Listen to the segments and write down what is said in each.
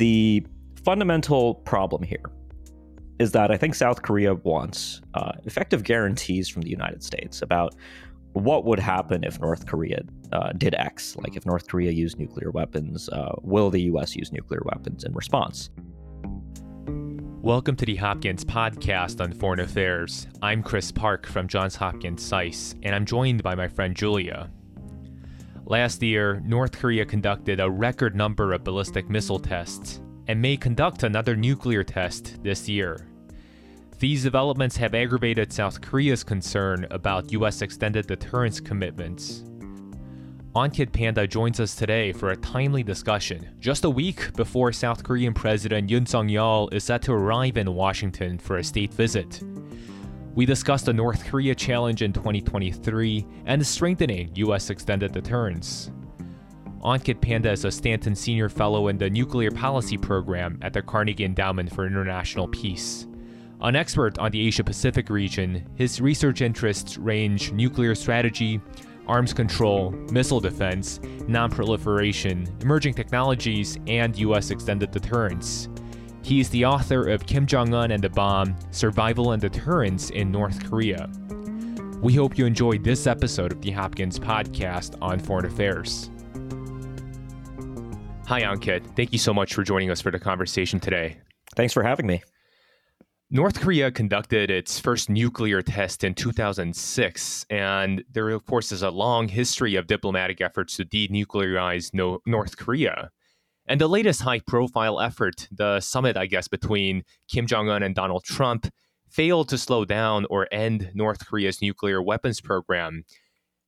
the fundamental problem here is that I think South Korea wants uh, effective guarantees from the United States about what would happen if North Korea uh, did X. Like if North Korea used nuclear weapons, uh, will the U.S. use nuclear weapons in response? Welcome to the Hopkins Podcast on Foreign Affairs. I'm Chris Park from Johns Hopkins SAIS, and I'm joined by my friend Julia. Last year, North Korea conducted a record number of ballistic missile tests and may conduct another nuclear test this year. These developments have aggravated South Korea's concern about U.S. extended deterrence commitments. Ankit Panda joins us today for a timely discussion, just a week before South Korean President Yoon Suk Yeol is set to arrive in Washington for a state visit. We discussed the North Korea challenge in 2023 and strengthening U.S. extended deterrence. Ankit Panda is a Stanton Senior Fellow in the Nuclear Policy Program at the Carnegie Endowment for International Peace. An expert on the Asia Pacific region, his research interests range nuclear strategy, arms control, missile defense, nonproliferation, emerging technologies, and U.S. extended deterrence. He is the author of Kim Jong un and the Bomb Survival and Deterrence in North Korea. We hope you enjoyed this episode of the Hopkins Podcast on Foreign Affairs. Hi, Ankit. Thank you so much for joining us for the conversation today. Thanks for having me. North Korea conducted its first nuclear test in 2006, and there, of course, is a long history of diplomatic efforts to denuclearize North Korea. And the latest high profile effort, the summit, I guess, between Kim Jong un and Donald Trump, failed to slow down or end North Korea's nuclear weapons program.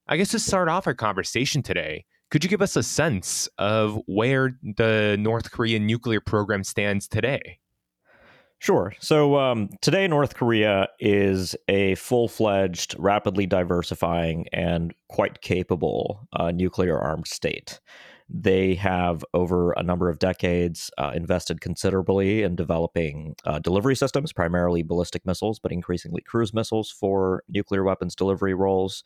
I guess to start off our conversation today, could you give us a sense of where the North Korean nuclear program stands today? Sure. So um, today, North Korea is a full fledged, rapidly diversifying, and quite capable uh, nuclear armed state. They have, over a number of decades, uh, invested considerably in developing uh, delivery systems, primarily ballistic missiles, but increasingly cruise missiles for nuclear weapons delivery roles.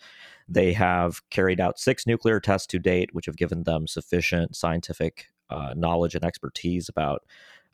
They have carried out six nuclear tests to date, which have given them sufficient scientific uh, knowledge and expertise about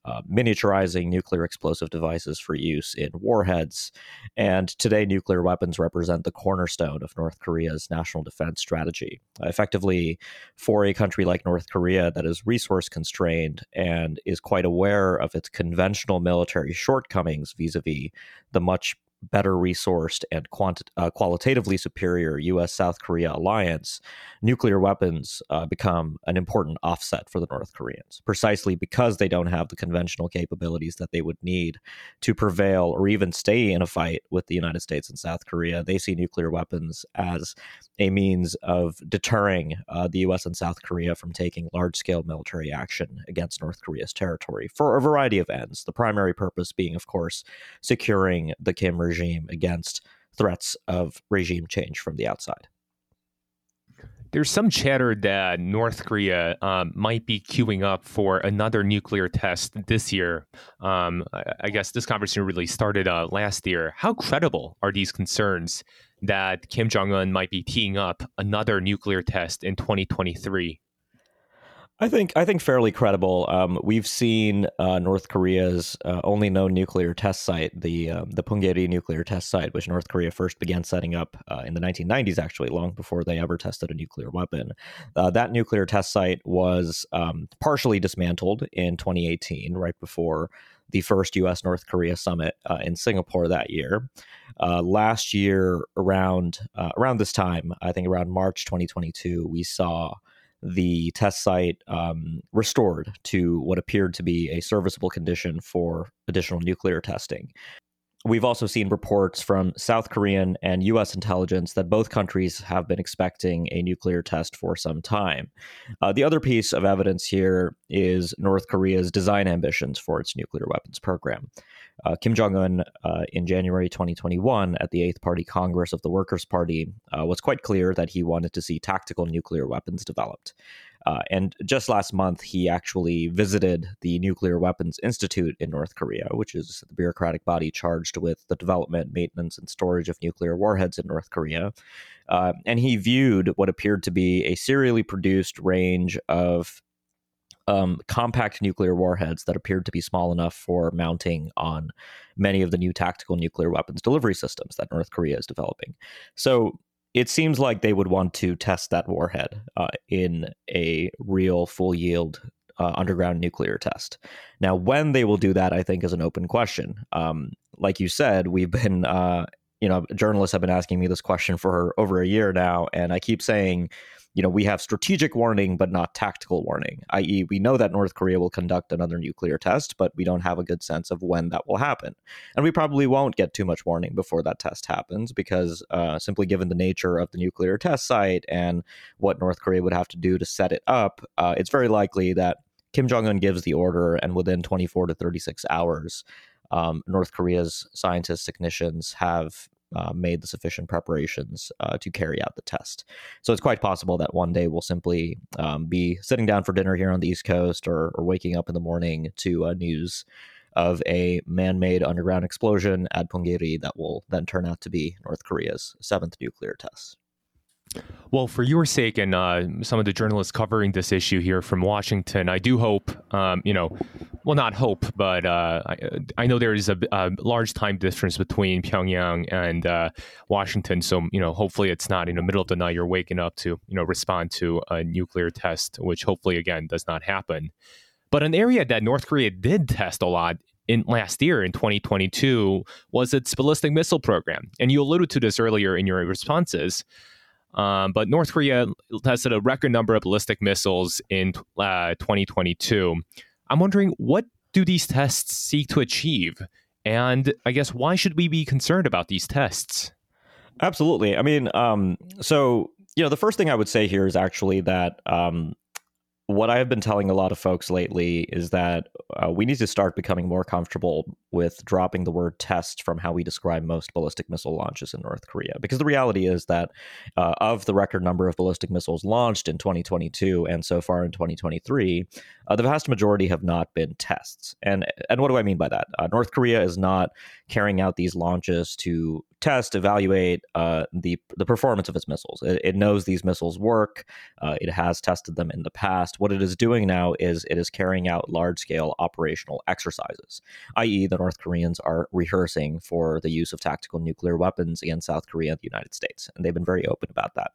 uh, miniaturizing nuclear explosive devices for use in warheads. And today, nuclear weapons represent the cornerstone of North Korea's national defense strategy. Effectively, for a country like North Korea that is resource constrained and is quite aware of its conventional military shortcomings vis a vis the much better resourced and quanti- uh, qualitatively superior U.S. South Korea alliance, nuclear weapons uh, become an important offset for the North Koreans, precisely because they don't have the conventional capabilities that they would need to prevail or even stay in a fight with the United States and South Korea. They see nuclear weapons as a means of deterring uh, the U.S. and South Korea from taking large scale military action against North Korea's territory for a variety of ends. The primary purpose being, of course, securing the Kim regime against threats of regime change from the outside. There's some chatter that North Korea um, might be queuing up for another nuclear test this year. Um, I, I, guess this conversation really started uh, last year. How credible are these concerns that Kim Jong un might be teeing up another nuclear test in 2023? I think I think fairly credible. Um, we've seen uh, North Korea's uh, only known nuclear test site, the um, the Punggye-ri nuclear test site, which North Korea first began setting up uh, in the 1990s, actually, long before they ever tested a nuclear weapon. Uh, that nuclear test site was um, partially dismantled in 2018, right before the first U.S. North Korea summit uh, in Singapore that year. Uh, last year, around around this time, I think around March 2022, we saw the test site um, restored to what appeared to be a serviceable condition for additional nuclear testing. We've also seen reports from South Korean and U.S. intelligence that both countries have been expecting a nuclear test for some time. Uh, the other piece of evidence here is North Korea's design ambitions for its nuclear weapons program. Uh, Kim Jong un uh, in January 2021 at the Eighth Party Congress of the Workers' Party uh, was quite clear that he wanted to see tactical nuclear weapons developed. Uh, and just last month, he actually visited the Nuclear Weapons Institute in North Korea, which is the bureaucratic body charged with the development, maintenance, and storage of nuclear warheads in North Korea. Uh, and he viewed what appeared to be a serially produced range of um, compact nuclear warheads that appeared to be small enough for mounting on many of the new tactical nuclear weapons delivery systems that North Korea is developing. So it seems like they would want to test that warhead uh, in a real full yield uh, underground nuclear test. Now, when they will do that, I think, is an open question. Um, like you said, we've been, uh, you know, journalists have been asking me this question for over a year now, and I keep saying you know, we have strategic warning, but not tactical warning, i.e., we know that North Korea will conduct another nuclear test, but we don't have a good sense of when that will happen. And we probably won't get too much warning before that test happens because uh, simply given the nature of the nuclear test site and what North Korea would have to do to set it up, uh, it's very likely that Kim Jong un gives the order, and within 24 to 36 hours, um, North Korea's scientists, technicians have uh, made the sufficient preparations uh, to carry out the test. So it's quite possible that one day we'll simply um, be sitting down for dinner here on the East Coast or, or waking up in the morning to uh, news of a man made underground explosion at Punggye-ri that will then turn out to be North Korea's seventh nuclear test. Well, for your sake and uh, some of the journalists covering this issue here from Washington, I do hope, um, you know, well, not hope, but uh, I, I, know there is a, a, large time difference between Pyongyang and uh, Washington. So, you know, hopefully it's not in the middle of the night you're waking up to, you know, respond to a nuclear test, which hopefully, again, does not happen. But an area that North Korea did test a lot in last year in 2022 was its ballistic missile program. And you alluded to this earlier in your responses. Um, but North Korea tested a record number of ballistic missiles in uh, 2022. I'm wondering what do these tests seek to achieve? And I guess why should we be concerned about these tests? Absolutely. I mean, um, so you know, the first thing I would say here is actually that um, what I have been telling a lot of folks lately is that uh, we need to start becoming more comfortable with dropping the word test from how we describe most ballistic missile launches in North Korea. Because the reality is that uh, of the record number of ballistic missiles launched in 2022 and so far in 2023, uh, the vast majority have not been tests. And and what do I mean by that? Uh, North Korea is not carrying out these launches to test, evaluate uh, the the performance of its missiles. It, it knows these missiles work. Uh, it has tested them in the past. What it is doing now is it is carrying out large scale operational exercises, i.e., the North Koreans are rehearsing for the use of tactical nuclear weapons against South Korea and the United States, and they've been very open about that.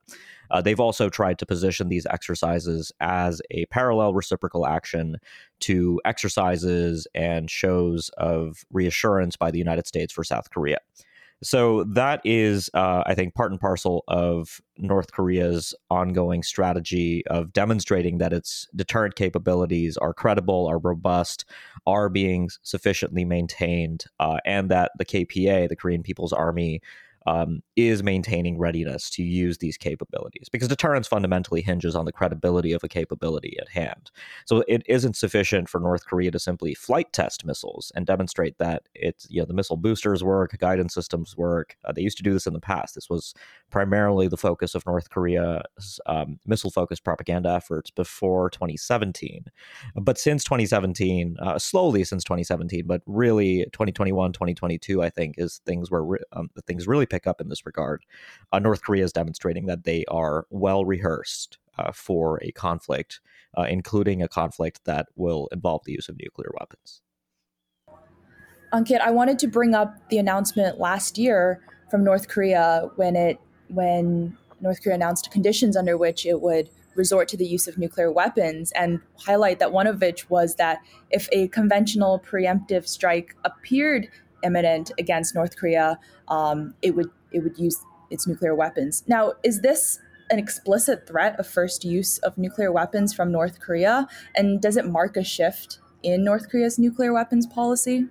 Uh, they've also tried to position these exercises as a parallel reciprocal action to exercises and shows of reassurance by the United States for South Korea. So that is, uh, I think, part and parcel of North Korea's ongoing strategy of demonstrating that its deterrent capabilities are credible, are robust, are being sufficiently maintained, uh, and that the KPA, the Korean People's Army, um, is maintaining readiness to use these capabilities because deterrence fundamentally hinges on the credibility of a capability at hand. So it isn't sufficient for North Korea to simply flight test missiles and demonstrate that it's you know the missile boosters work, guidance systems work. Uh, they used to do this in the past. This was primarily the focus of North Korea's um, missile focused propaganda efforts before 2017. But since 2017, uh, slowly since 2017, but really 2021, 2022, I think is things where re- um, things really pick up in this regard. Uh, North Korea is demonstrating that they are well rehearsed uh, for a conflict, uh, including a conflict that will involve the use of nuclear weapons. Ankit, I wanted to bring up the announcement last year from North Korea when it when North Korea announced conditions under which it would resort to the use of nuclear weapons and highlight that one of which was that if a conventional preemptive strike appeared imminent against North Korea, um, it would it would use its nuclear weapons. Now, is this an explicit threat of first use of nuclear weapons from North Korea? And does it mark a shift in North Korea's nuclear weapons policy?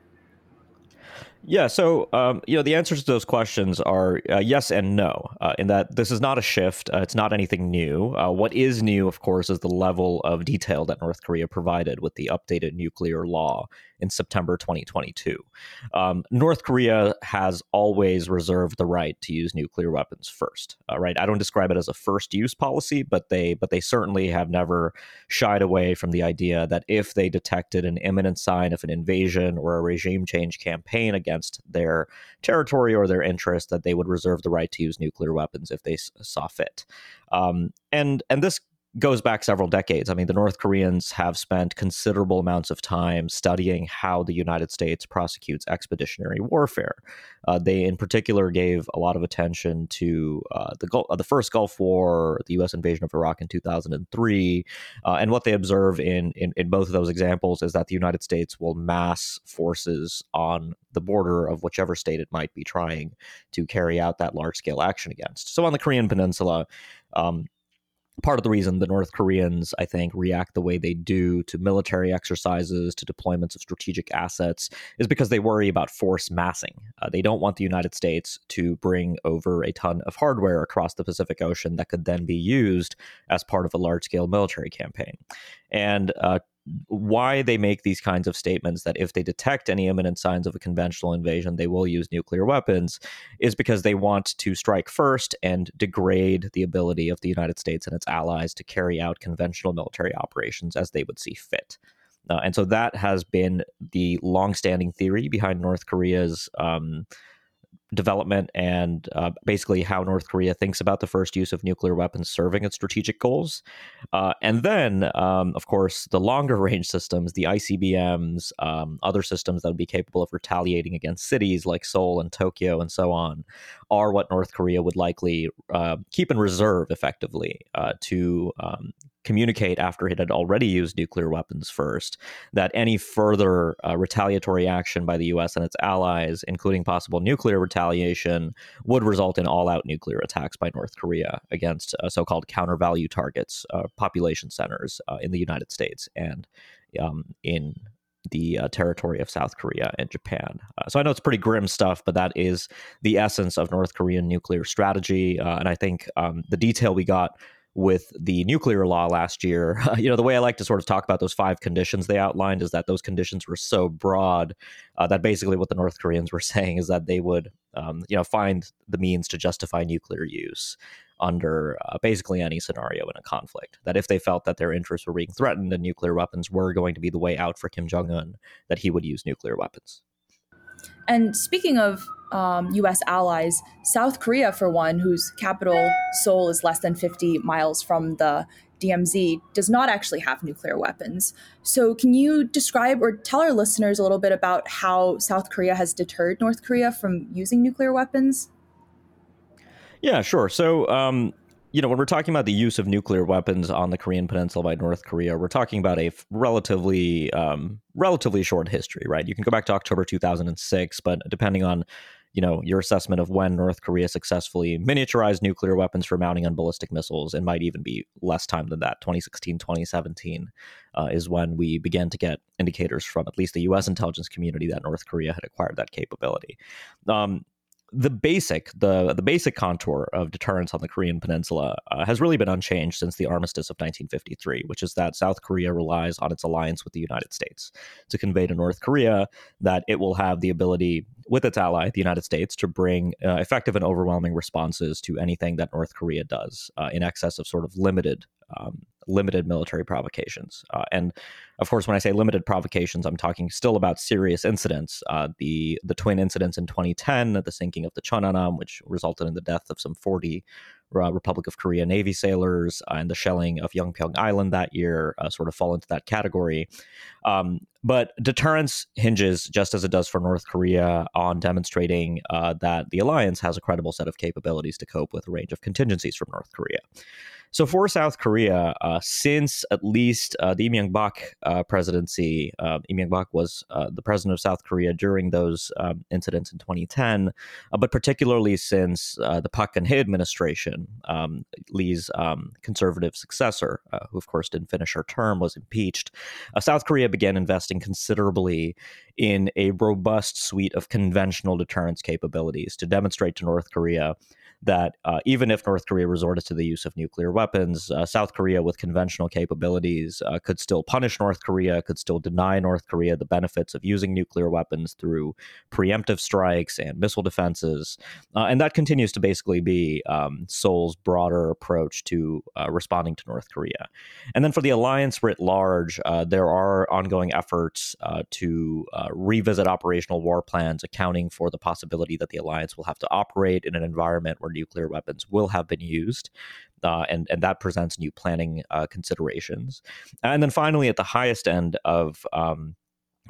Yeah, so um, you know the answers to those questions are uh, yes and no. Uh, in that this is not a shift, uh, it's not anything new. Uh, what is new, of course, is the level of detail that North Korea provided with the updated nuclear law in September 2022. Um, North Korea has always reserved the right to use nuclear weapons first. Uh, right? I don't describe it as a first use policy, but they but they certainly have never shied away from the idea that if they detected an imminent sign of an invasion or a regime change campaign against their territory or their interest, that they would reserve the right to use nuclear weapons if they saw fit. Um, and and this goes back several decades. I mean, the North Koreans have spent considerable amounts of time studying how the United States prosecutes expeditionary warfare. Uh, they, in particular, gave a lot of attention to uh, the Gulf, uh, the first Gulf War, the U.S. invasion of Iraq in 2003, uh, and what they observe in, in in both of those examples is that the United States will mass forces on the border of whichever state it might be trying to carry out that large scale action against. So on the Korean Peninsula. Um, part of the reason the North Koreans, I think, react the way they do to military exercises, to deployments of strategic assets, is because they worry about force massing. Uh, they don't want the United States to bring over a ton of hardware across the Pacific Ocean that could then be used as part of a large scale military campaign. And uh, why they make these kinds of statements that if they detect any imminent signs of a conventional invasion, they will use nuclear weapons is because they want to strike first and degrade the ability of the United States and its allies to carry out conventional military operations as they would see fit. Uh, and so that has been the longstanding theory behind North Korea's um, development and uh, basically how North Korea thinks about the first use of nuclear weapons serving its strategic goals. Uh, and then, um, of course, the longer range systems, the ICBMs, um, other systems that would be capable of retaliating against cities like Seoul and Tokyo and so on, are what North Korea would likely uh, keep in reserve effectively uh, to um, communicate after it had already used nuclear weapons first that any further uh, retaliatory action by the US and its allies, including possible nuclear retaliation, would result in all out nuclear attacks by North Korea against uh, so called counter value targets, uh, population centers uh, in the United States and um, in the uh, territory of South Korea and Japan. Uh, so I know it's pretty grim stuff, but that is the essence of North Korean nuclear strategy. Uh, and I think um, the detail we got with the nuclear law last year, you know, the way I like to sort of talk about those five conditions they outlined is that those conditions were so broad uh, that basically what the North Koreans were saying is that they would, um, you know, find the means to justify nuclear use under uh, basically any scenario in a conflict. That if they felt that their interests were being threatened and nuclear weapons were going to be the way out for Kim Jong Un, that he would use nuclear weapons. And speaking of um, US allies, South Korea, for one, whose capital, Seoul, is less than 50 miles from the DMZ, does not actually have nuclear weapons. So, can you describe or tell our listeners a little bit about how South Korea has deterred North Korea from using nuclear weapons? Yeah, sure. So, um, you know, when we're talking about the use of nuclear weapons on the Korean Peninsula by North Korea, we're talking about a relatively um, relatively short history, right? You can go back to October 2006, but depending on you know your assessment of when North Korea successfully miniaturized nuclear weapons for mounting on ballistic missiles, it might even be less time than that. 2016, 2017 uh, is when we began to get indicators from at least the U.S. intelligence community that North Korea had acquired that capability. Um, the basic the the basic contour of deterrence on the Korean Peninsula uh, has really been unchanged since the armistice of 1953, which is that South Korea relies on its alliance with the United States to convey to North Korea that it will have the ability with its ally, the United States, to bring uh, effective and overwhelming responses to anything that North Korea does uh, in excess of sort of limited um, limited military provocations. Uh, and of course, when I say limited provocations, I'm talking still about serious incidents. Uh, the the twin incidents in 2010, the sinking of the Cheonhanam, which resulted in the death of some 40 uh, Republic of Korea Navy sailors, and the shelling of Yeonpyeong Island that year, uh, sort of fall into that category. Um, but deterrence hinges, just as it does for North Korea, on demonstrating uh, that the alliance has a credible set of capabilities to cope with a range of contingencies from North Korea. So for South Korea, uh, since at least uh, the Lee Myung-bak uh, presidency, uh, Lee Myung-bak was uh, the president of South Korea during those um, incidents in 2010, uh, but particularly since the Park Geun-hye administration, um, Lee's um, conservative successor, who of course didn't finish her term, was impeached, South Korea began investing considerably in a robust suite of conventional deterrence capabilities to demonstrate to North Korea that uh, even if North Korea resorted to the use of nuclear weapons, uh, South Korea with conventional capabilities uh, could still punish North Korea, could still deny North Korea the benefits of using nuclear weapons through preemptive strikes and missile defenses. Uh, and that continues to basically be um, Seoul's broader approach to uh, responding to North Korea. And then for the alliance writ large, uh, there are ongoing efforts to revisit operational war plans, accounting for the possibility that the alliance will have to operate in an environment where nuclear weapons will have been used. Uh, and and that presents new planning uh, considerations. And then finally, at the highest end of um,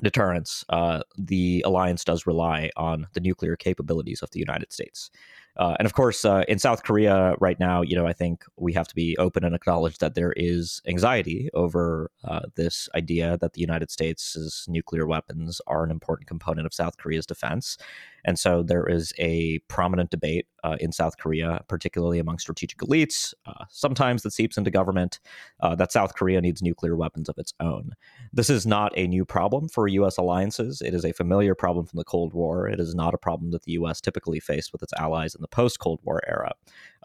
deterrence, uh, the alliance does rely on the nuclear capabilities of the United States. Uh, and of course, uh, in South Korea right now, you know, I think we have to be open and acknowledge that there is anxiety over uh, this idea that the United States' nuclear weapons are an important component of South Korea's defense. And so there is a prominent debate uh, in South Korea, particularly among strategic elites, uh, sometimes that seeps into government, uh, that South Korea needs nuclear weapons of its own. This is not a new problem for U.S. alliances. It is a familiar problem from the Cold War. It is not a problem that the U.S. typically faced with its allies in the post Cold War era.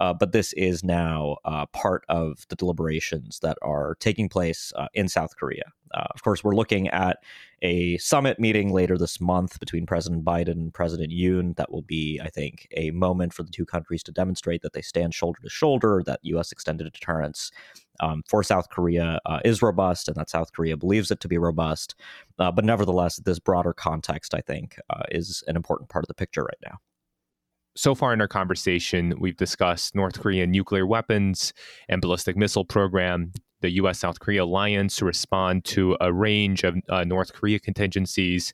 Uh, but this is now uh, part of the deliberations that are taking place uh, in South Korea. Uh, of course, we're looking at a summit meeting later this month between President Biden and President Yoon. That will be, I think, a moment for the two countries to demonstrate that they stand shoulder to shoulder, that U.S. extended deterrence um, for South Korea uh, is robust, and that South Korea believes it to be robust. Uh, but nevertheless, this broader context, I think, is an important part of the picture right now so far in our conversation, we've discussed North Korean nuclear weapons and ballistic missile program, the U.S. South Korea alliance to respond to a range of uh, North Korea contingencies,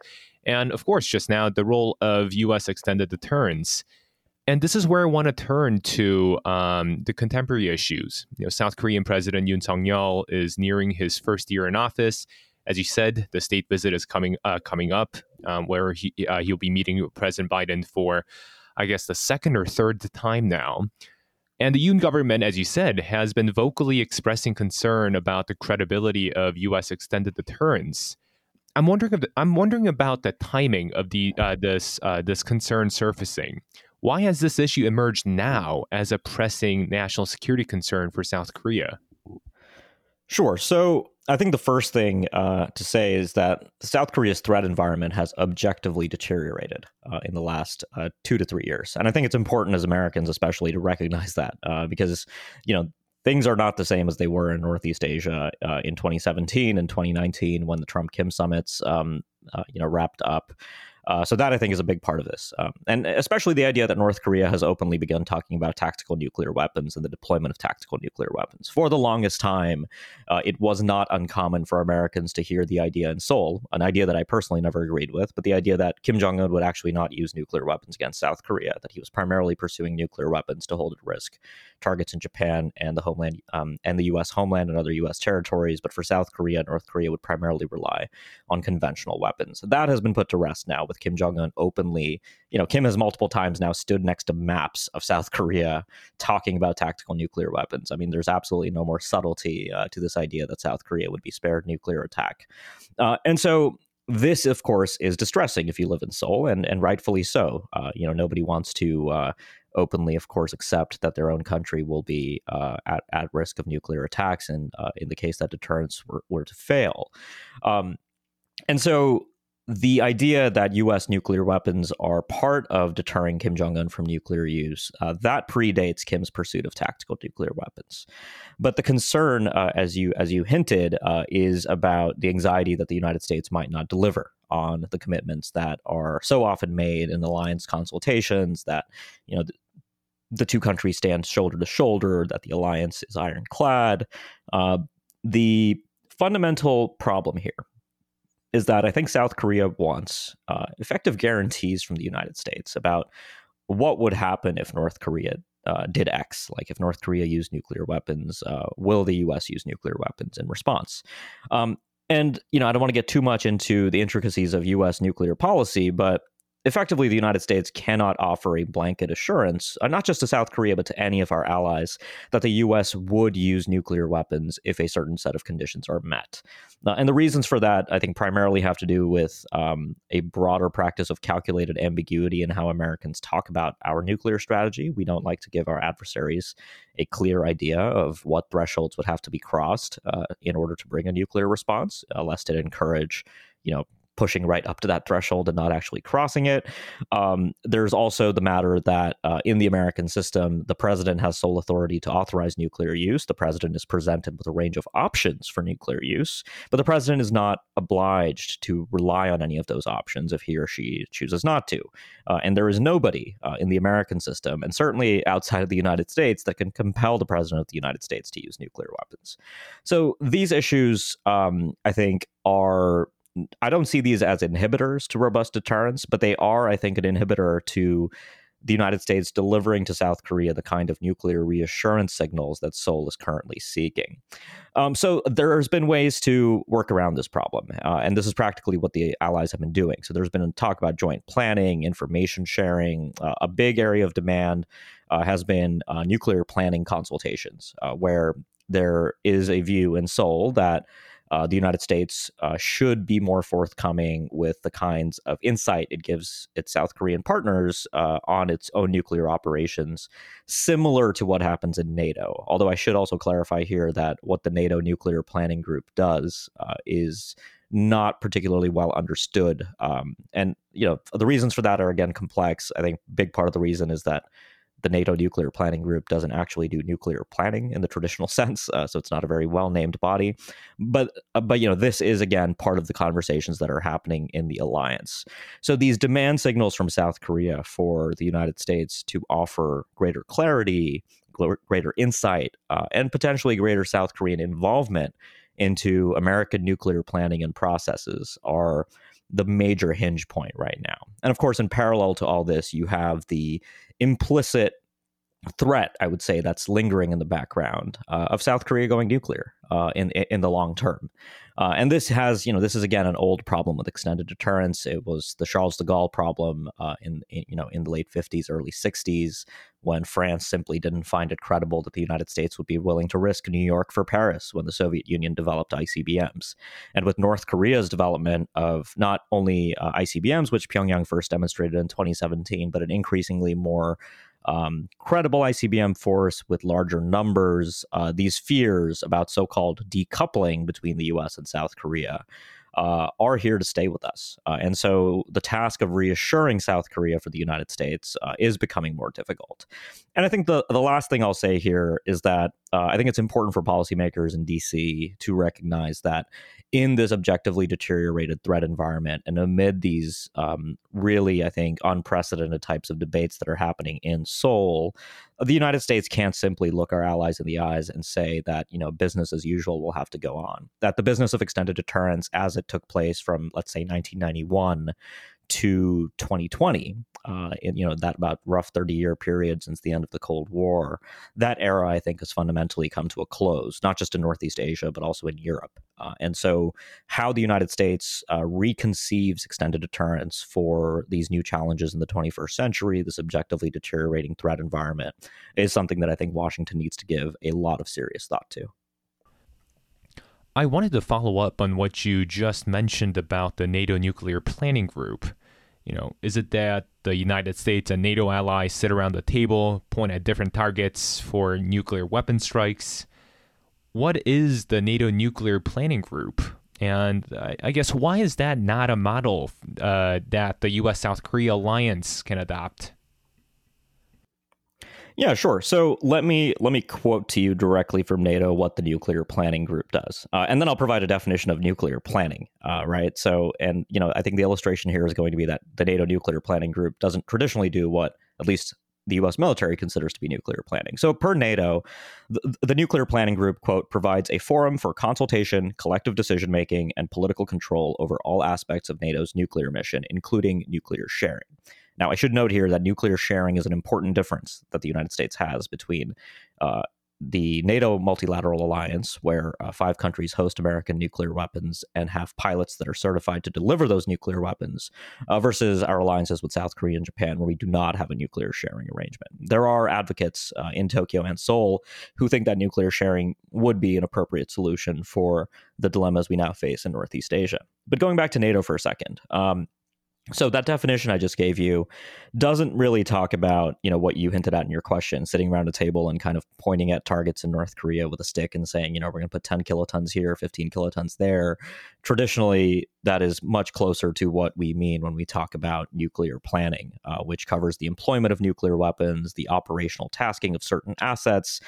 and of course, just now, the role of U.S. extended deterrence. And this is where I want to turn to um, the contemporary issues. You know, South Korean President Yoon Suk Yeol is nearing his first year in office. As you said, the state visit is coming uh, coming up, um, where he uh, he'll be meeting with President Biden for I guess, the second or third time now. And the Yoon government, as you said, has been vocally expressing concern about the credibility of U.S. extended deterrence. I'm wondering. I'm wondering about the timing of the uh, this uh, this concern surfacing. Why has this issue emerged now as a pressing national security concern for South Korea? Sure. So I think the first thing uh, to say is that South Korea's threat environment has objectively deteriorated uh, in the last uh, two to three years, and I think it's important as Americans, especially, to recognize that uh, because you know things are not the same as they were in Northeast Asia uh, in 2017 and 2019 when the Trump Kim summits um, uh, you know wrapped up. Uh, so that I think is a big part of this, um, and especially the idea that North Korea has openly begun talking about tactical nuclear weapons and the deployment of tactical nuclear weapons. For the longest time, uh, it was not uncommon for Americans to hear the idea in Seoul, an idea that I personally never agreed with, but the idea that Kim Jong Un would actually not use nuclear weapons against South Korea, that he was primarily pursuing nuclear weapons to hold at risk targets in Japan and the homeland um, and the U.S. homeland and other U.S. territories, but for South Korea, North Korea would primarily rely on conventional weapons. That has been put to rest now with with Kim Jong un openly. You know, Kim has multiple times now stood next to maps of South Korea talking about tactical nuclear weapons. I mean, there's absolutely no more subtlety uh, to this idea that South Korea would be spared nuclear attack. Uh, and so this, of course, is distressing if you live in Seoul, and and rightfully so. Uh, you know, nobody wants to uh, openly, of course, accept that their own country will be uh, at at risk of nuclear attacks, and uh, in the case that deterrence were, were to fail. Um, and so the idea that U.S. nuclear weapons are part of deterring Kim Jong Un from nuclear use uh, that predates Kim's pursuit of tactical nuclear weapons. But the concern, uh, as you as you hinted, uh, is about the anxiety that the United States might not deliver on the commitments that are so often made in alliance consultations. That you know. The, the two countries stand shoulder to shoulder, that the alliance is ironclad. Uh, the fundamental problem here is that I think South Korea wants uh, effective guarantees from the United States about what would happen if North Korea uh, did X. Like if North Korea used nuclear weapons, uh, will the U.S. use nuclear weapons in response? Um, and you know, I don't want to get too much into the intricacies of U.S. nuclear policy, but effectively, the United States cannot offer a blanket assurance, uh, not just to South Korea, but to any of our allies, that the U.S. would use nuclear weapons if a certain set of conditions are met. Uh, and the reasons for that, I think, primarily have to do with um, a broader practice of calculated ambiguity in how Americans talk about our nuclear strategy. We don't like to give our adversaries a clear idea of what thresholds would have to be crossed uh, in order to bring a nuclear response, uh, lest it encourage, you know, pushing right up to that threshold and not actually crossing it. Um, there's also the matter that uh, in the American system, the president has sole authority to authorize nuclear use. The president is presented with a range of options for nuclear use, but the president is not obliged to rely on any of those options if he or she chooses not to. Uh, and there is nobody uh, in the American system, and certainly outside of the United States, that can compel the president of the United States to use nuclear weapons. So these issues, um, I think, are I don't see these as inhibitors to robust deterrence, but they are, I think, an inhibitor to the United States delivering to South Korea the kind of nuclear reassurance signals that Seoul is currently seeking. Um, so there's been ways to work around this problem, uh, and this is practically what the allies have been doing. So there's been talk about joint planning, information sharing. Uh, a big area of demand uh, has been uh, nuclear planning consultations, uh, where there is a view in Seoul that uh, the United States uh, should be more forthcoming with the kinds of insight it gives its South Korean partners uh, on its own nuclear operations, similar to what happens in NATO. Although I should also clarify here that what the NATO Nuclear Planning Group does uh, is not particularly well understood. Um, and you know the reasons for that are again complex. I think big part of the reason is that the NATO Nuclear Planning Group doesn't actually do nuclear planning in the traditional sense, uh, so it's not a very well named body. But uh, but you know this is again part of the conversations that are happening in the alliance. So these demand signals from South Korea for the United States to offer greater clarity, greater insight, uh, and potentially greater South Korean involvement into American nuclear planning and processes are the major hinge point right now. And of course, in parallel to all this, you have the implicit threat, I would say, that's lingering in the background uh, of South Korea going nuclear uh, in in the long term. Uh, and this has, you know, this is again an old problem with extended deterrence. It was the Charles de Gaulle problem uh, in, in, you know, in the late 50s, early 60s, when France simply didn't find it credible that the United States would be willing to risk New York for Paris when the Soviet Union developed ICBMs. And with North Korea's development of not only uh, ICBMs, which Pyongyang first demonstrated in 2017, but an increasingly more um, credible ICBM force with larger numbers, uh, these fears about so called decoupling between the US and South Korea. Uh, are here to stay with us. Uh, and so the task of reassuring South Korea for the United States uh, is becoming more difficult. And I think the, the last thing I'll say here is that uh, I think it's important for policymakers in DC to recognize that in this objectively deteriorated threat environment and amid these um, really, I think, unprecedented types of debates that are happening in Seoul, the United States can't simply look our allies in the eyes and say that, you know, business as usual will have to go on. That the business of extended deterrence as it took place from, let's say, 1991 to 2020 uh, in you know that about rough 30 year period since the end of the cold war that era i think has fundamentally come to a close not just in northeast asia but also in europe uh, and so how the united states uh, reconceives extended deterrence for these new challenges in the 21st century this objectively deteriorating threat environment is something that i think washington needs to give a lot of serious thought to I wanted to follow up on what you just mentioned about the NATO nuclear planning group. You know, is it that the United States and NATO allies sit around the table, point at different targets for nuclear weapon strikes? What is the NATO nuclear planning group? And I guess why is that not a model uh, that the U.S. South Korea alliance can adopt? Yeah, sure. So let me let me quote to you directly from NATO what the nuclear planning group does, uh, and then I'll provide a definition of nuclear planning. Uh, right. So, and you know, I think the illustration here is going to be that the NATO nuclear planning group doesn't traditionally do what at least the U.S. military considers to be nuclear planning. So, per NATO, the, the, nuclear planning group, quote, provides a forum for consultation, collective decision making, and political control over all aspects of NATO's nuclear mission, including nuclear sharing. Now, I should note here that nuclear sharing is an important difference that the United States has between uh, the NATO multilateral alliance, where uh, five countries host American nuclear weapons and have pilots that are certified to deliver those nuclear weapons, uh, versus our alliances with South Korea and Japan, where we do not have a nuclear sharing arrangement. There are advocates uh, in Tokyo and Seoul who think that nuclear sharing would be an appropriate solution for the dilemmas we now face in Northeast Asia. But going back to NATO for a second, um, So that definition I just gave you doesn't really talk about, you know, what you hinted at in your question, sitting around a table and kind of pointing at targets in North Korea with a stick and saying, you know, we're going to put 10 kilotons here, 15 kilotons there. Traditionally, that is much closer to what we mean when we talk about nuclear planning, uh, which covers the employment of nuclear weapons, the operational tasking of certain assets.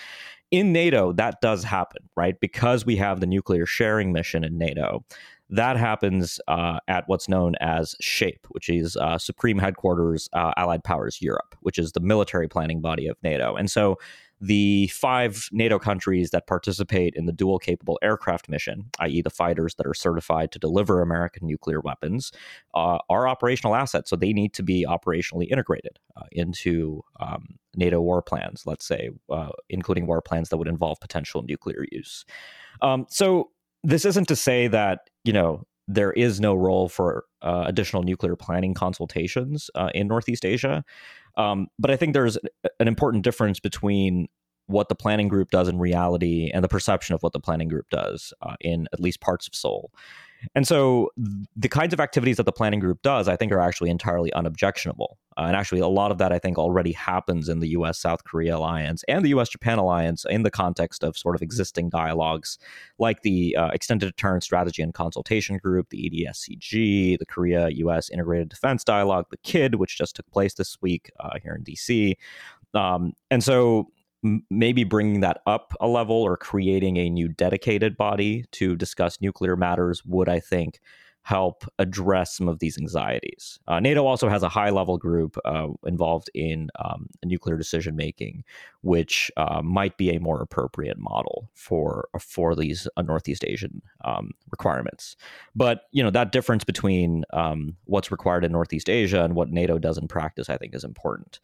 In NATO, that does happen, right? Because we have the nuclear sharing mission in NATO that happens uh, at what's known as SHAPE, which is uh, Supreme Headquarters uh, Allied Powers Europe, which is the military planning body of NATO. And so the five NATO countries that participate in the dual capable aircraft mission, i.e., the fighters that are certified to deliver American nuclear weapons, uh, are operational assets. So they need to be operationally integrated uh, into um, NATO war plans, let's say, uh, including war plans that would involve potential nuclear use. Um, so this isn't to say that you know there is no role for uh, additional nuclear planning consultations uh, in Northeast Asia, um, but I think there's an important difference between what the planning group does in reality and the perception of what the planning group does uh, in at least parts of Seoul. And so the kinds of activities that the planning group does, I think, are actually entirely unobjectionable. Uh, and actually, a lot of that, I think, already happens in the US South Korea alliance and the US Japan alliance in the context of sort of existing dialogues like the uh, Extended Deterrence Strategy and Consultation Group, the EDSCG, the Korea US Integrated Defense Dialogue, the KID, which just took place this week uh, here in DC. Um, and so maybe bringing that up a level or creating a new dedicated body to discuss nuclear matters would, I think, help address some of these anxieties. Uh, NATO also has a high level group uh, involved in um, nuclear decision making, which uh, might be a more appropriate model for for these uh, Northeast Asian um, requirements. But you know that difference between um, what's required in Northeast Asia and what NATO does in practice, I think, is important.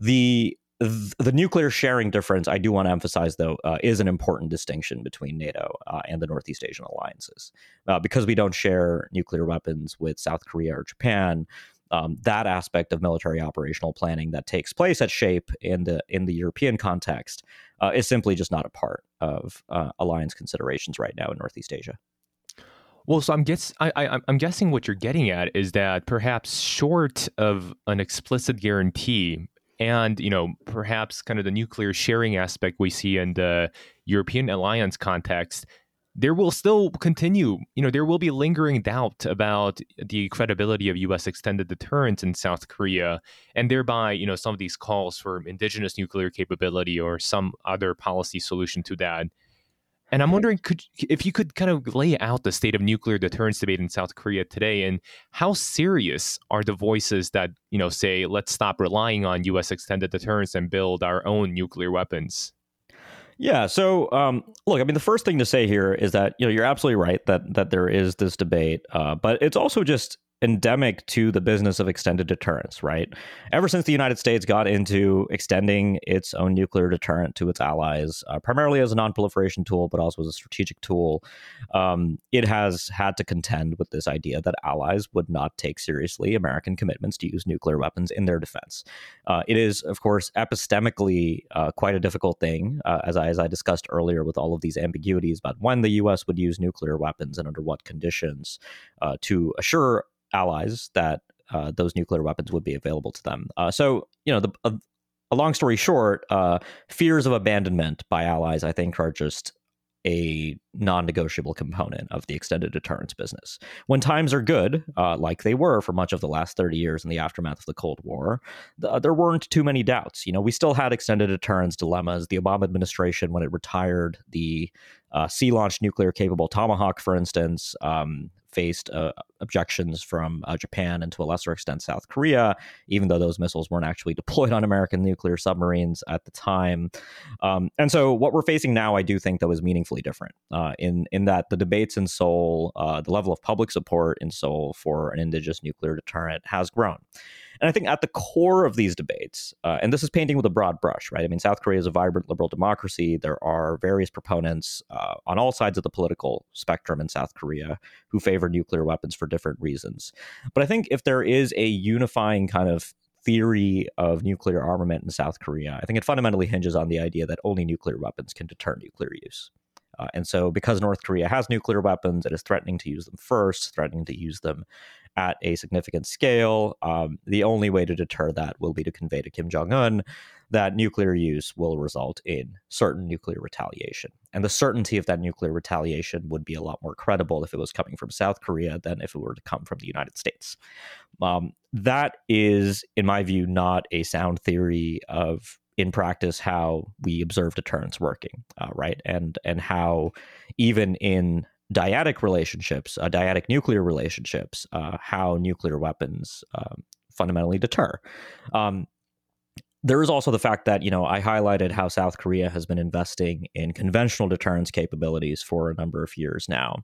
The the nuclear sharing difference, I do want to emphasize, though, uh, is an important distinction between NATO uh, and the Northeast Asian alliances. Uh, because we don't share nuclear weapons with South Korea or Japan, um, that aspect of military operational planning that takes place at SHAPE in the in the European context uh, is simply just not a part of uh, alliance considerations right now in Northeast Asia. Well, so I'm guess I, I I'm guessing what you're getting at is that perhaps short of an explicit guarantee and you know perhaps kind of the nuclear sharing aspect we see in the European alliance context there will still continue you know there will be lingering doubt about the credibility of US extended deterrence in South Korea and thereby you know some of these calls for indigenous nuclear capability or some other policy solution to that and I'm wondering, could if you could kind of lay out the state of nuclear deterrence debate in South Korea today, and how serious are the voices that you know say, let's stop relying on U.S. extended deterrence and build our own nuclear weapons? Yeah. So, um, look, I mean, the first thing to say here is that you know you're absolutely right that that there is this debate, uh, but it's also just endemic to the business of extended deterrence, right? Ever since the United States got into extending its own nuclear deterrent to its allies, uh, primarily as a nonproliferation tool, but also as a strategic tool, um, it has had to contend with this idea that allies would not take seriously American commitments to use nuclear weapons in their defense. Uh, it is, of course, epistemically uh, quite a difficult thing, uh, as I, as I discussed earlier, with all of these ambiguities about when the U.S. would use nuclear weapons and under what conditions uh, to assure allies that uh, those nuclear weapons would be available to them. Uh, so, you know, the, uh, a long story short, uh, fears of abandonment by allies, I think, are just a non-negotiable component of the extended deterrence business. When times are good, uh, like they were for much of the last 30 years in the aftermath of the Cold War, the, there weren't too many doubts. You know, we still had extended deterrence dilemmas. The Obama administration, when it retired the uh, sea-launched nuclear-capable Tomahawk, for instance, um, faced uh, objections from uh, Japan and to a lesser extent South Korea, even though those missiles weren't actually deployed on American nuclear submarines at the time. Um, and so, what we're facing now, I do think, though, is meaningfully different uh, in in that the debates in Seoul, uh, the level of public support in Seoul for an indigenous nuclear deterrent has grown. And I think at the core of these debates, uh, and this is painting with a broad brush, right? I mean, South Korea is a vibrant liberal democracy. There are various proponents uh, on all sides of the political spectrum in South Korea who favor nuclear weapons for different reasons. But I think if there is a unifying kind of theory of nuclear armament in South Korea, I think it fundamentally hinges on the idea that only nuclear weapons can deter nuclear use. Uh, and so, because North Korea has nuclear weapons, it is threatening to use them first, threatening to use them at a significant scale, um, the only way to deter that will be to convey to Kim Jong un that nuclear use will result in certain nuclear retaliation. And the certainty of that nuclear retaliation would be a lot more credible if it was coming from South Korea than if it were to come from the United States. Um, that is, in my view, not a sound theory of in practice how we observe deterrence working, uh, right? And and how even in dyadic relationships, uh, dyadic nuclear relationships, uh, how nuclear weapons um, fundamentally deter. Um, there is also the fact that you know I highlighted how South Korea has been investing in conventional deterrence capabilities for a number of years now.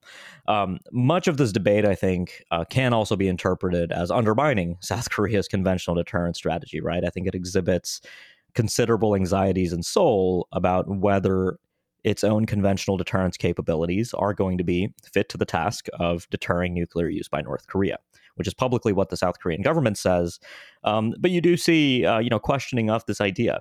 Um, much of this debate, I think, uh, can also be interpreted as undermining South Korea's conventional deterrence strategy. Right? I think it exhibits considerable anxieties in Seoul about whether its own conventional deterrence capabilities are going to be fit to the task of deterring nuclear use by North Korea which is publicly what the South Korean government says. Um, but you do see, uh, you know, questioning of this idea.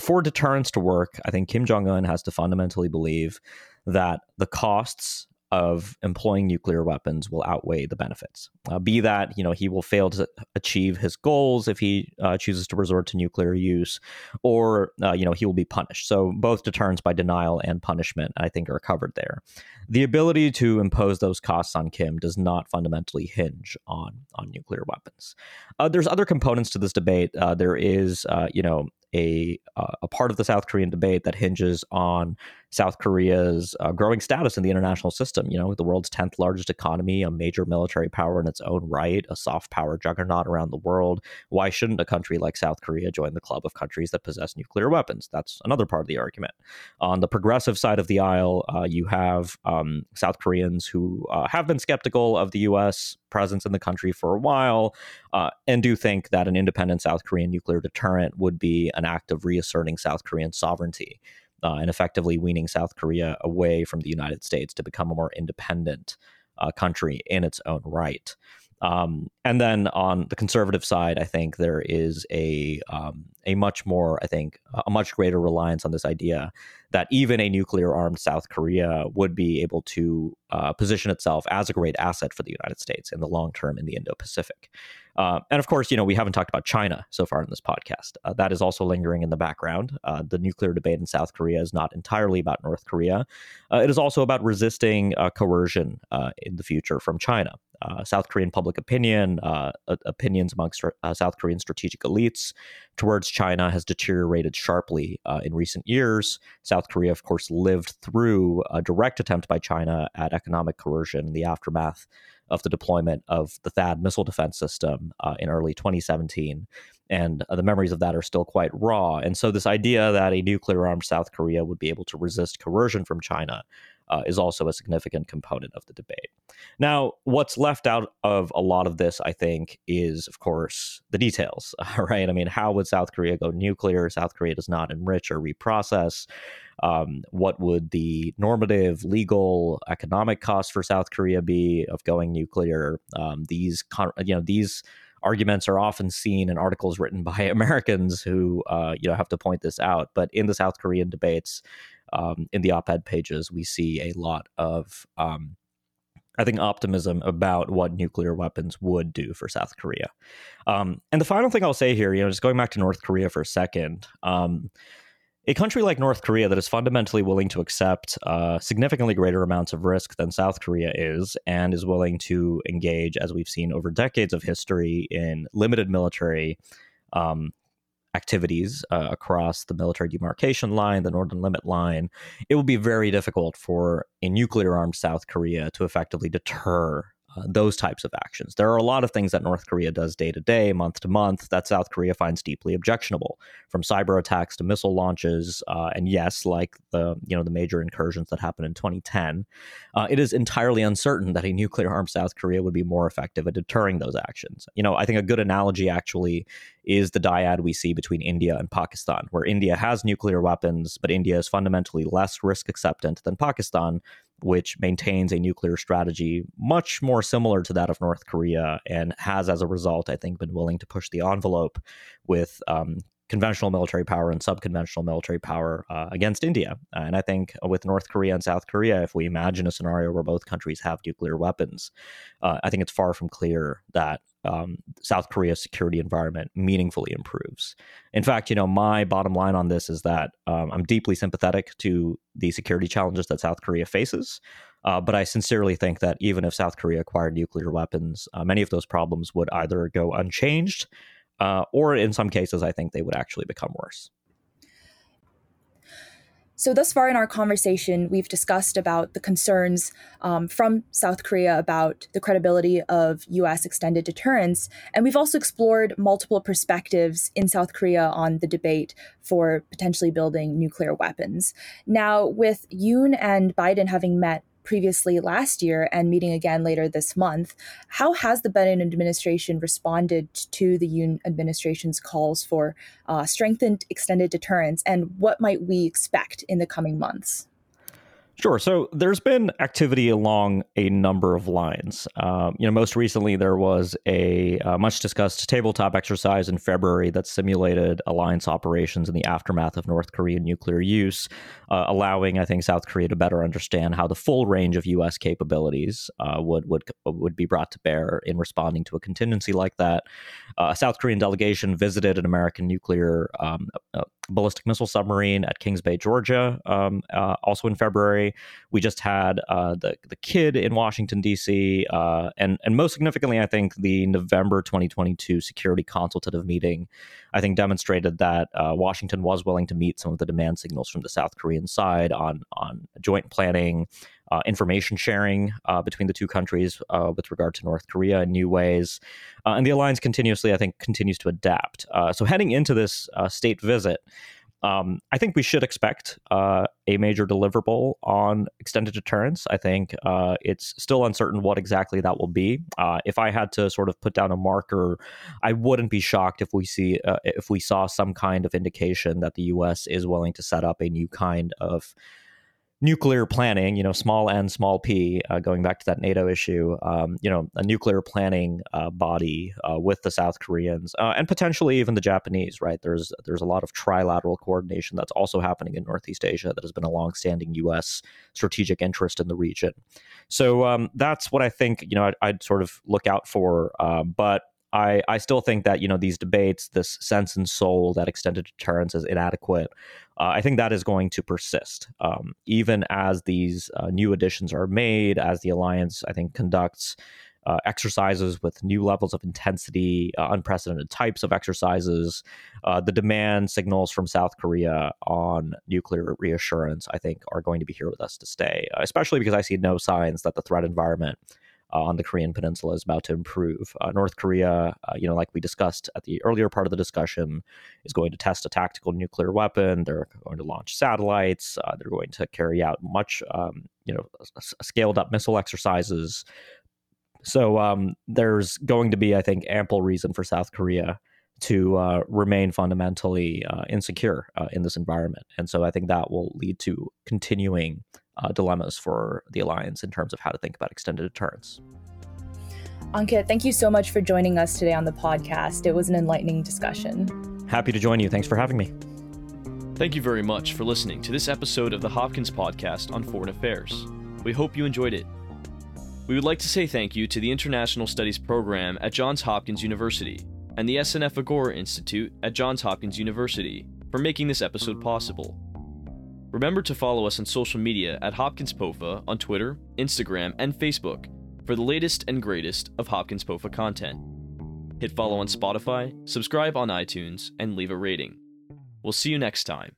For deterrence to work, I think Kim Jong Un has to fundamentally believe that the costs of employing nuclear weapons will outweigh the benefits. Uh, be that you know he will fail to achieve his goals if he uh, chooses to resort to nuclear use, or uh, you know he will be punished. So both deterrence by denial and punishment, I think, are covered there. The ability to impose those costs on Kim does not fundamentally hinge on on nuclear weapons. Uh, there's other components to this debate. Uh, there is uh, you know a uh, a part of the South Korean debate that hinges on South Korea's uh, growing status in the international system. You know, the world's tenth largest economy, a major military power in its own right, a soft power juggernaut around the world. Why shouldn't a country like South Korea join the club of countries that possess nuclear weapons? That's another part of the argument. On the progressive side of the aisle, uh, you have um, South Koreans who uh, have been skeptical of the U.S. presence in the country for a while, uh, and do think that an independent South Korean nuclear deterrent would be an act of reasserting South Korean sovereignty uh, and effectively weaning South Korea away from the United States to become a more independent uh, country in its own right. Um, and then on the conservative side, I think there is a um, a much more, I think, a much greater reliance on this idea that even a nuclear armed South Korea would be able to uh, position itself as a great asset for the United States in the long term in the Indo Pacific. Uh, and of course, you know, we haven't talked about China so far in this podcast. Uh, that is also lingering in the background. Uh, the nuclear debate in South Korea is not entirely about North Korea. Uh, it is also about resisting uh, coercion uh, in the future from China. South Korean public opinion, opinions amongst South Korean strategic elites towards China has deteriorated sharply in recent years. South Korea, of course, lived through a direct attempt by China at economic coercion in the aftermath of the deployment of the THAAD missile defense system uh, in early 2017. And uh, the memories of that are still quite raw. And so, this idea that a nuclear armed South Korea would be able to resist coercion from China uh, is also a significant component of the debate. Now, what's left out of a lot of this, I think, is, of course, the details, right? I mean, how would South Korea go nuclear? South Korea does not enrich or reprocess. Um, what would the normative, legal, economic cost for South Korea be of going nuclear? Um, these, you know, these arguments are often seen in articles written by Americans who, uh, you know, have to point this out. But in the South Korean debates, um, in the op-ed pages, we see a lot of, um, I think, optimism about what nuclear weapons would do for South Korea. Um, and the final thing I'll say here, you know, just going back to North Korea for a second. A country like North Korea that is fundamentally willing to accept uh, significantly greater amounts of risk than South Korea is, and is willing to engage, as we've seen over decades of history, in limited military um, activities uh, across the military demarcation line, the Northern Limit Line, it will be very difficult for a nuclear armed South Korea to effectively deter uh, those types of actions. There are a lot of things that North Korea does day to day, month to month, that South Korea finds deeply objectionable, from cyber attacks to missile launches. Uh, and yes, like the you know the major incursions that happened in 2010, uh, it is entirely uncertain that a nuclear armed South Korea would be more effective at deterring those actions. You know, I think a good analogy actually is the dyad we see between India and Pakistan, where India has nuclear weapons, but India is fundamentally less risk acceptant than Pakistan which maintains a nuclear strategy much more similar to that of North Korea and has, as a result, I think, been willing to push the envelope with um, conventional military power and subconventional military power uh, against India. Uh, and I think with North Korea and South Korea, if we imagine a scenario where both countries have nuclear weapons, uh, I think it's far from clear that um, South Korea's security environment meaningfully improves. In fact, you know, my bottom line on this is that um, I'm deeply sympathetic to the security challenges that South Korea faces. Uh, but I sincerely think that even if South Korea acquired nuclear weapons, uh, many of those problems would either go unchanged uh, or in some cases, I think they would actually become worse. So, thus far in our conversation, we've discussed about the concerns um, from South Korea about the credibility of US extended deterrence. And we've also explored multiple perspectives in South Korea on the debate for potentially building nuclear weapons. Now, with Yoon and Biden having met previously last year and meeting again later this month. How has the Biden administration responded to the Yoon administration's calls for uh, strengthened extended deterrence, and what might we expect in the coming months? Sure. So there's been activity along a number of lines. Um, you know, most recently there was a uh, much discussed tabletop exercise in February that simulated alliance operations in the aftermath of North Korean nuclear use, uh, allowing I think South Korea to better understand how the full range of U.S. capabilities uh, would would would be brought to bear in responding to a contingency like that. Uh, a South Korean delegation visited an American nuclear um, ballistic missile submarine at Kings Bay, Georgia, um, uh, also in February. We just had uh, the the KIDD in Washington D.C. Uh, and and most significantly, I think the November 2022 Security Consultative Meeting, I think demonstrated that uh, Washington was willing to meet some of the demand signals from the South Korean side on on joint planning. Uh, information sharing uh, between the two countries uh, with regard to North Korea in new ways. Uh, and the alliance continuously, I think, continues to adapt. Uh, so heading into this uh, state visit, um, I think we should expect uh, a major deliverable on extended deterrence. I think uh, it's still uncertain what exactly that will be. Uh, if I had to sort of put down a marker, I wouldn't be shocked if we see uh, if we saw some kind of indication that the U.S. is willing to set up a new kind of nuclear planning, you know, small n, small p, uh, going back to that NATO issue, um, you know, a nuclear planning uh, body uh, with the South Koreans uh, and potentially even the Japanese, right? There's there's a lot of trilateral coordination that's also happening in Northeast Asia that has been a longstanding U.S. strategic interest in the region. So um, that's what I think, you know, I'd, I'd sort of look out for. Uh, but I, I still think that you know these debates, this sense and soul that extended deterrence is inadequate. Uh, I think that is going to persist, um, even as these uh, new additions are made, as the alliance I think conducts uh, exercises with new levels of intensity, uh, unprecedented types of exercises. Uh, the demand signals from South Korea on nuclear reassurance, I think, are going to be here with us to stay, especially because I see no signs that the threat environment on the Korean Peninsula is about to improve. Uh, North Korea, uh, you know, like we discussed at the earlier part of the discussion, is going to test a tactical nuclear weapon. They're going to launch satellites. Uh, they're going to carry out much, um, you know, scaled up missile exercises. So um, there's going to be, I think, ample reason for South Korea to uh, remain fundamentally uh, insecure uh, in this environment. And so I think that will lead to continuing uh, dilemmas for the alliance in terms of how to think about extended deterrence. Ankit, thank you so much for joining us today on the podcast. It was an enlightening discussion. Happy to join you. Thanks for having me. Thank you very much for listening to this episode of the Hopkins Podcast on Foreign Affairs. We hope you enjoyed it. We would like to say thank you to the International Studies Program at Johns Hopkins University and the SNF Agora Institute at Johns Hopkins University for making this episode possible. Remember to follow us on social media at Hopkins POFA on Twitter, Instagram, and Facebook for the latest and greatest of Hopkins POFA content. Hit follow on Spotify, subscribe on iTunes, and leave a rating. We'll see you next time.